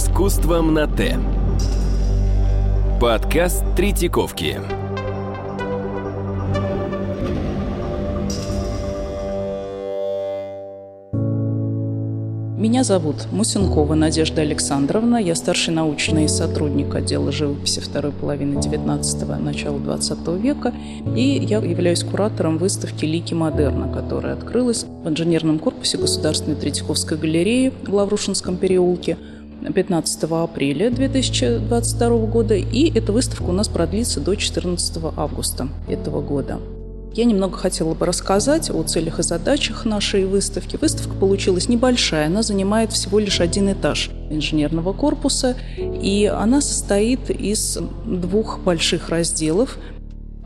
искусством на «Т». Подкаст Третьяковки. Меня зовут Мусенкова Надежда Александровна. Я старший научный сотрудник отдела живописи второй половины XIX – начала XX века. И я являюсь куратором выставки «Лики модерна», которая открылась в инженерном корпусе Государственной Третьяковской галереи в Лаврушинском переулке 15 апреля 2022 года. И эта выставка у нас продлится до 14 августа этого года. Я немного хотела бы рассказать о целях и задачах нашей выставки. Выставка получилась небольшая, она занимает всего лишь один этаж инженерного корпуса, и она состоит из двух больших разделов.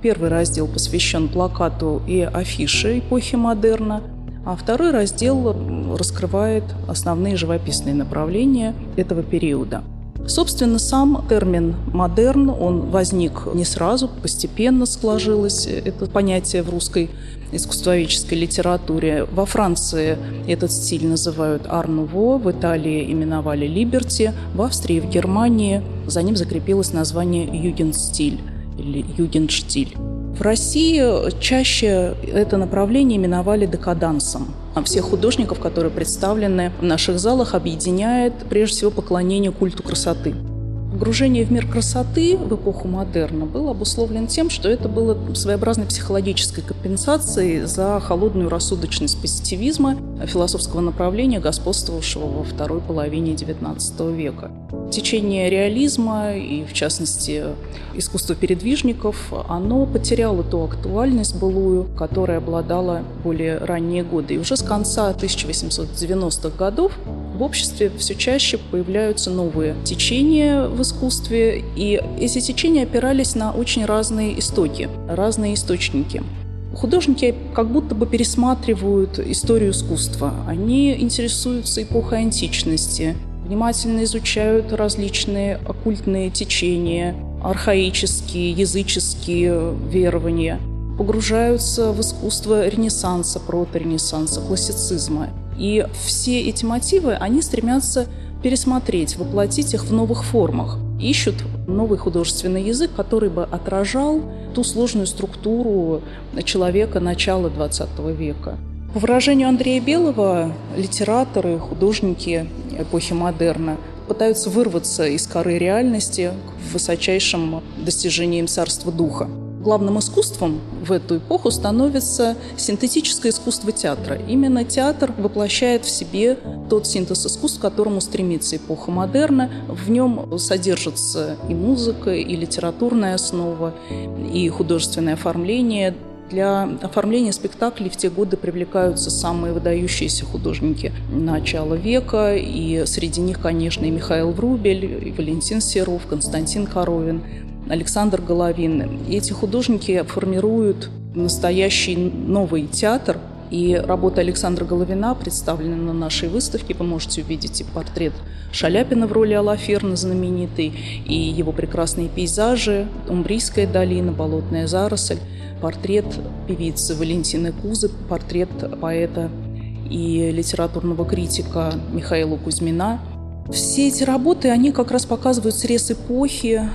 Первый раздел посвящен плакату и афише эпохи модерна, а второй раздел раскрывает основные живописные направления этого периода – Собственно, сам термин «модерн», он возник не сразу, постепенно сложилось это понятие в русской искусствоведческой литературе. Во Франции этот стиль называют «арнуво», в Италии именовали «либерти», в Австрии и в Германии за ним закрепилось название «югенстиль» или «югенштиль». В России чаще это направление именовали декадансом. А всех художников, которые представлены в наших залах, объединяет прежде всего поклонение культу красоты. Погружение в мир красоты в эпоху модерна было обусловлено тем, что это было своеобразной психологической компенсацией за холодную рассудочность позитивизма философского направления, господствовавшего во второй половине XIX века. Течение реализма и, в частности, искусство передвижников, оно потеряло ту актуальность былую, которая обладала более ранние годы. И уже с конца 1890-х годов в обществе все чаще появляются новые течения в искусстве, и эти течения опирались на очень разные истоки, разные источники. Художники как будто бы пересматривают историю искусства. Они интересуются эпохой античности, внимательно изучают различные оккультные течения, архаические, языческие верования, погружаются в искусство Ренессанса, проторенессанса, классицизма – и все эти мотивы, они стремятся пересмотреть, воплотить их в новых формах. Ищут новый художественный язык, который бы отражал ту сложную структуру человека начала XX века. По выражению Андрея Белого, литераторы, художники эпохи модерна пытаются вырваться из коры реальности к высочайшим достижениям царства духа главным искусством в эту эпоху становится синтетическое искусство театра. Именно театр воплощает в себе тот синтез искусств, к которому стремится эпоха модерна. В нем содержится и музыка, и литературная основа, и художественное оформление. Для оформления спектаклей в те годы привлекаются самые выдающиеся художники начала века, и среди них, конечно, и Михаил Врубель, и Валентин Серов, Константин Коровин – Александр Головин. Эти художники формируют настоящий новый театр, и работа Александра Головина представлена на нашей выставке. Вы можете увидеть и портрет Шаляпина в роли Алаферна знаменитый, и его прекрасные пейзажи, Умбрийская долина, Болотная заросль, портрет певицы Валентины Кузы, портрет поэта и литературного критика Михаила Кузьмина. Все эти работы, они как раз показывают срез эпохи,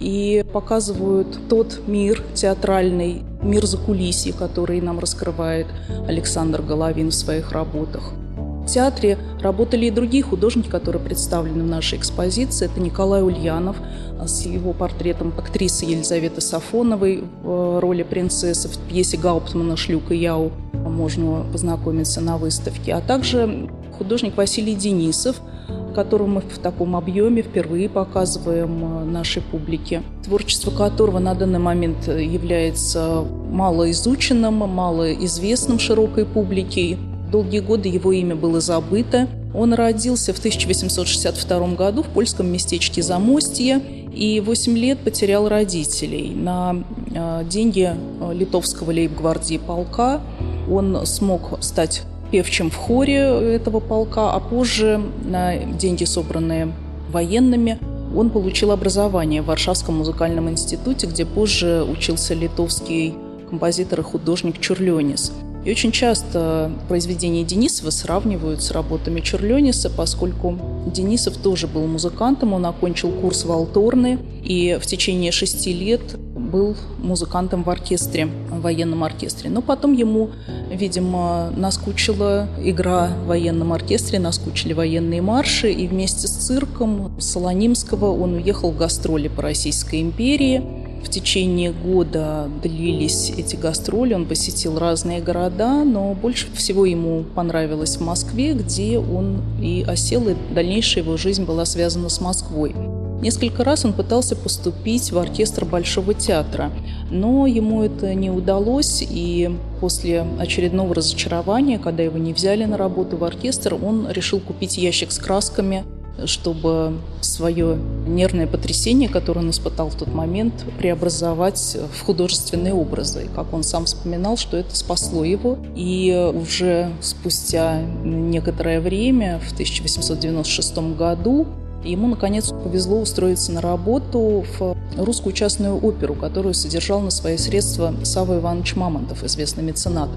и показывают тот мир театральный, мир закулисья, который нам раскрывает Александр Головин в своих работах. В театре работали и другие художники, которые представлены в нашей экспозиции. Это Николай Ульянов с его портретом актрисы Елизаветы Сафоновой в роли принцессы в пьесе Гауптмана «Шлюк и Яу». Можно познакомиться на выставке. А также художник Василий Денисов – которого мы в таком объеме впервые показываем э, нашей публике, творчество которого на данный момент является малоизученным, малоизвестным широкой публике. Долгие годы его имя было забыто. Он родился в 1862 году в польском местечке Замостье и 8 лет потерял родителей. На э, деньги э, литовского лейб-гвардии полка он смог стать певчим в хоре этого полка, а позже на деньги, собранные военными, он получил образование в Варшавском музыкальном институте, где позже учился литовский композитор и художник Чурлёнис. И очень часто произведения Денисова сравнивают с работами Черлениса, поскольку Денисов тоже был музыкантом, он окончил курс Валторны и в течение шести лет был музыкантом в оркестре, в военном оркестре. Но потом ему, видимо, наскучила игра в военном оркестре, наскучили военные марши, и вместе с цирком Солонимского он уехал в гастроли по Российской империи. В течение года длились эти гастроли, он посетил разные города, но больше всего ему понравилось в Москве, где он и осел, и дальнейшая его жизнь была связана с Москвой. Несколько раз он пытался поступить в оркестр Большого театра, но ему это не удалось, и после очередного разочарования, когда его не взяли на работу в оркестр, он решил купить ящик с красками, чтобы свое нервное потрясение, которое он испытал в тот момент, преобразовать в художественные образы. И как он сам вспоминал, что это спасло его. И уже спустя некоторое время, в 1896 году, Ему, наконец, повезло устроиться на работу в русскую частную оперу, которую содержал на свои средства Савва Иванович Мамонтов, известный меценат.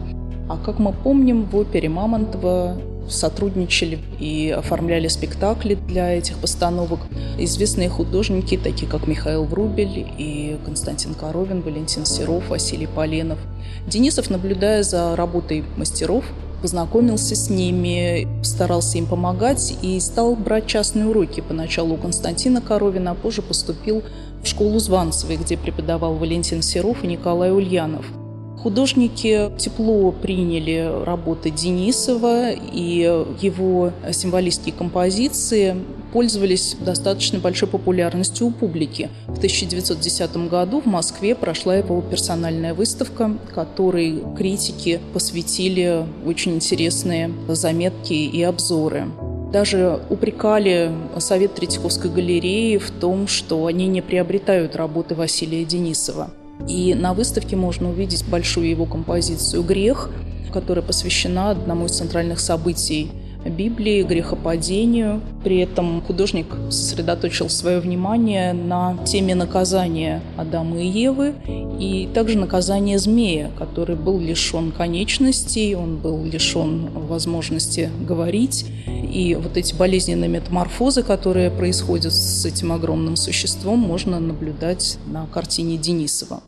А как мы помним, в опере Мамонтова сотрудничали и оформляли спектакли для этих постановок известные художники, такие как Михаил Врубель и Константин Коровин, Валентин Серов, Василий Поленов. Денисов, наблюдая за работой мастеров, познакомился с ними, старался им помогать и стал брать частные уроки. Поначалу у Константина Коровина, а позже поступил в школу Званцевой, где преподавал Валентин Серов и Николай Ульянов – Художники тепло приняли работы Денисова, и его символистские композиции пользовались достаточно большой популярностью у публики. В 1910 году в Москве прошла его персональная выставка, которой критики посвятили очень интересные заметки и обзоры. Даже упрекали Совет Третьяковской галереи в том, что они не приобретают работы Василия Денисова. И на выставке можно увидеть большую его композицию «Грех», которая посвящена одному из центральных событий Библии, грехопадению. При этом художник сосредоточил свое внимание на теме наказания Адама и Евы и также наказания змея, который был лишен конечностей, он был лишен возможности говорить. И вот эти болезненные метаморфозы, которые происходят с этим огромным существом, можно наблюдать на картине Денисова.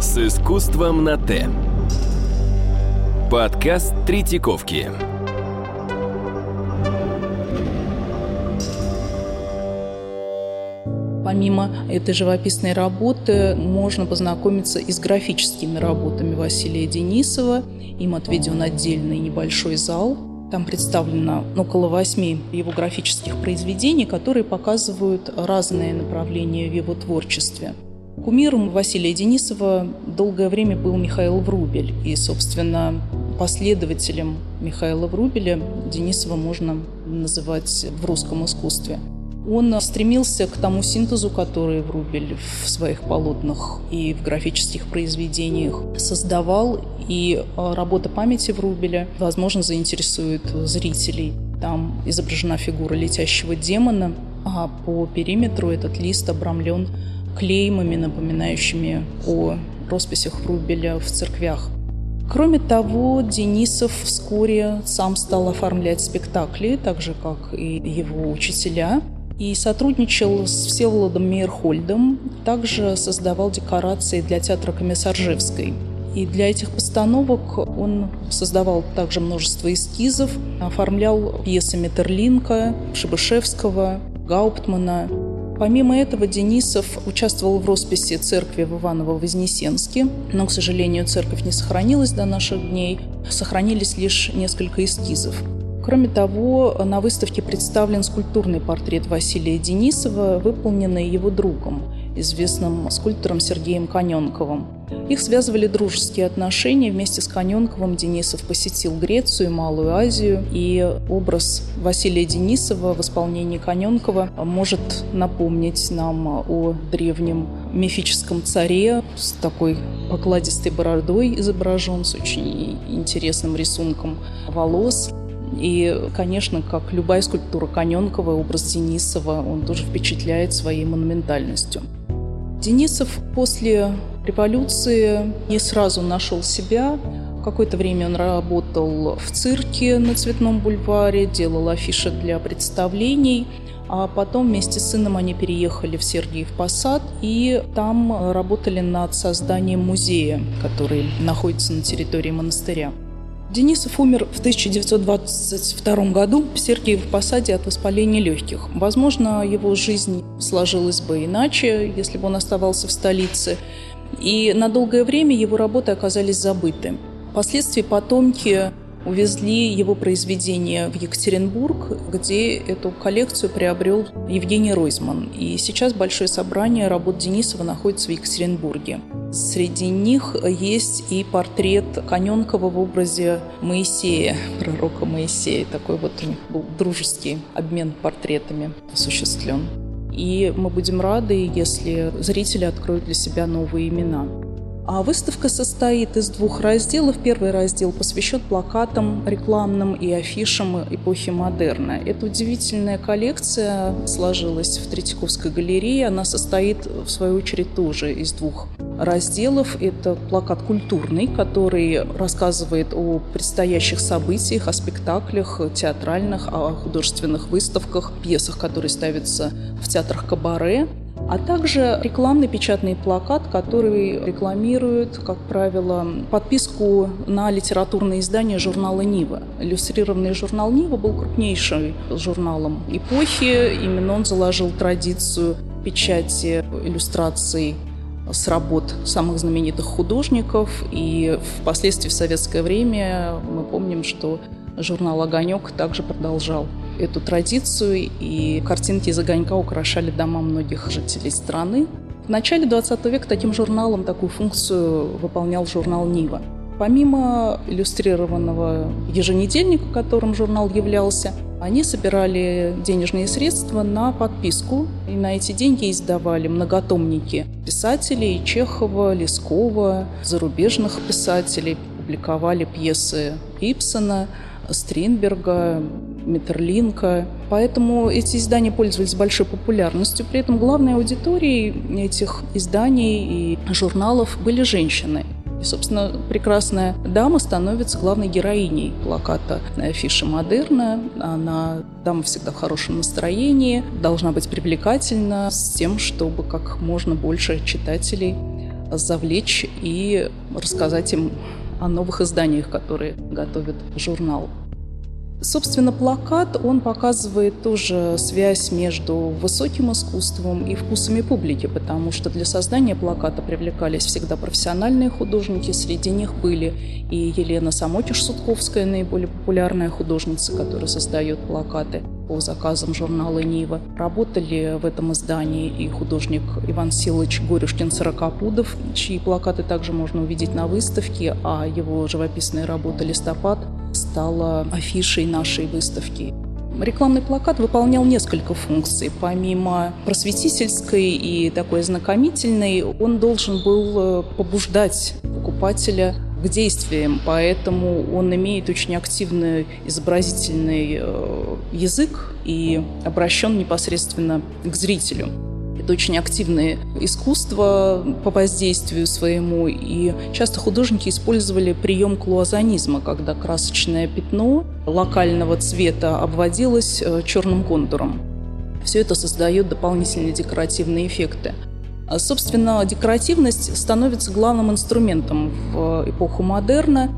С искусством на Т. Подкаст Третьяковки. Помимо этой живописной работы можно познакомиться и с графическими работами Василия Денисова. Им отведен отдельный небольшой зал. Там представлено около восьми его графических произведений, которые показывают разные направления в его творчестве. Кумиром Василия Денисова долгое время был Михаил Врубель. И, собственно, последователем Михаила Врубеля Денисова можно называть в русском искусстве. Он стремился к тому синтезу, который Врубель в своих полотнах и в графических произведениях создавал. И работа памяти Врубеля, возможно, заинтересует зрителей. Там изображена фигура летящего демона, а по периметру этот лист обрамлен клеймами, напоминающими о росписях Врубеля в церквях. Кроме того, Денисов вскоре сам стал оформлять спектакли, так же, как и его учителя, и сотрудничал с Всеволодом Мейерхольдом, также создавал декорации для театра Комиссаржевской. И для этих постановок он создавал также множество эскизов, оформлял пьесы Метерлинка, Шибышевского, Гауптмана, Помимо этого, Денисов участвовал в росписи церкви в Иваново-Вознесенске, но, к сожалению, церковь не сохранилась до наших дней, сохранились лишь несколько эскизов. Кроме того, на выставке представлен скульптурный портрет Василия Денисова, выполненный его другом, известным скульптором Сергеем Коненковым. Их связывали дружеские отношения. Вместе с Коненковым Денисов посетил Грецию, Малую Азию. И образ Василия Денисова в исполнении Коненкова может напомнить нам о древнем мифическом царе с такой покладистой бородой изображен, с очень интересным рисунком волос. И, конечно, как любая скульптура Коненкова, образ Денисова, он тоже впечатляет своей монументальностью. Денисов после революции не сразу нашел себя. Какое-то время он работал в цирке на Цветном бульваре, делал афиши для представлений – а потом вместе с сыном они переехали в Сергиев Посад и там работали над созданием музея, который находится на территории монастыря. Денисов умер в 1922 году в Сергиев Посаде от воспаления легких. Возможно, его жизнь сложилась бы иначе, если бы он оставался в столице. И на долгое время его работы оказались забыты. Впоследствии потомки увезли его произведение в Екатеринбург, где эту коллекцию приобрел Евгений Ройзман. И сейчас большое собрание работ Денисова находится в Екатеринбурге. Среди них есть и портрет Коненкова в образе Моисея, пророка Моисея. Такой вот у них был дружеский обмен портретами осуществлен. И мы будем рады, если зрители откроют для себя новые имена. А выставка состоит из двух разделов. Первый раздел посвящен плакатам рекламным и афишам эпохи модерна. Это удивительная коллекция сложилась в Третьяковской галерее. Она состоит, в свою очередь, тоже из двух разделов. Это плакат культурный, который рассказывает о предстоящих событиях, о спектаклях театральных, о художественных выставках, пьесах, которые ставятся в театрах кабаре а также рекламный печатный плакат, который рекламирует, как правило, подписку на литературное издание журнала «Нива». Иллюстрированный журнал «Нива» был крупнейшим журналом эпохи. Именно он заложил традицию печати иллюстраций с работ самых знаменитых художников. И впоследствии в советское время мы помним, что журнал «Огонек» также продолжал эту традицию, и картинки из огонька украшали дома многих жителей страны. В начале 20 века таким журналом такую функцию выполнял журнал «Нива». Помимо иллюстрированного еженедельника, которым журнал являлся, они собирали денежные средства на подписку, и на эти деньги издавали многотомники писателей Чехова, Лескова, зарубежных писателей, публиковали пьесы Ипсона, Стринберга, Метерлинка. Поэтому эти издания пользовались большой популярностью. При этом главной аудиторией этих изданий и журналов были женщины. И, собственно, прекрасная дама становится главной героиней плаката афише «Модерна». Она, дама всегда в хорошем настроении, должна быть привлекательна с тем, чтобы как можно больше читателей завлечь и рассказать им о новых изданиях, которые готовит журнал. Собственно, плакат, он показывает тоже связь между высоким искусством и вкусами публики, потому что для создания плаката привлекались всегда профессиональные художники, среди них были и Елена Самотиш-Сутковская, наиболее популярная художница, которая создает плакаты по заказам журнала «Нива». Работали в этом издании и художник Иван Силыч Горюшкин-Сорокопудов, чьи плакаты также можно увидеть на выставке, а его живописная работа «Листопад» стала афишей нашей выставки. Рекламный плакат выполнял несколько функций. Помимо просветительской и такой ознакомительной, он должен был э, побуждать покупателя к действиям, поэтому он имеет очень активный изобразительный э, язык и обращен непосредственно к зрителю. Это очень активное искусство по воздействию своему. И часто художники использовали прием клуазонизма, когда красочное пятно локального цвета обводилось э, черным контуром. Все это создает дополнительные декоративные эффекты. А, собственно, декоративность становится главным инструментом в эпоху модерна.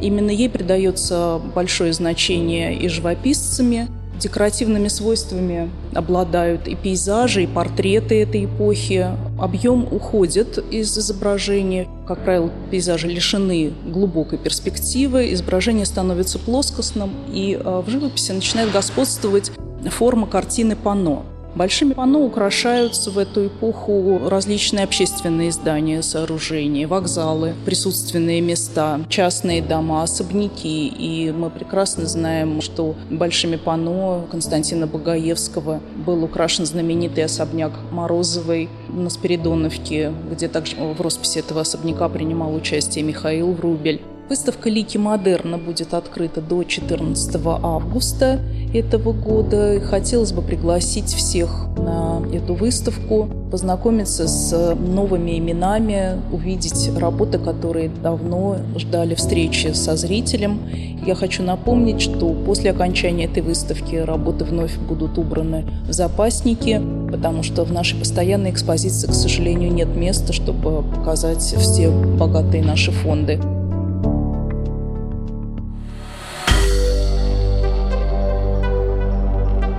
Именно ей придается большое значение и живописцами – Декоративными свойствами обладают и пейзажи, и портреты этой эпохи. Объем уходит из изображения. Как правило, пейзажи лишены глубокой перспективы, изображение становится плоскостным, и а, в живописи начинает господствовать форма картины панно. Большими панно украшаются в эту эпоху различные общественные здания, сооружения, вокзалы, присутственные места, частные дома, особняки. И мы прекрасно знаем, что большими панно Константина Богоевского был украшен знаменитый особняк Морозовой на Спиридоновке, где также в росписи этого особняка принимал участие Михаил Врубель. Выставка «Лики модерна» будет открыта до 14 августа этого года. Хотелось бы пригласить всех на эту выставку, познакомиться с новыми именами, увидеть работы, которые давно ждали встречи со зрителем. Я хочу напомнить, что после окончания этой выставки работы вновь будут убраны в запасники, потому что в нашей постоянной экспозиции, к сожалению, нет места, чтобы показать все богатые наши фонды.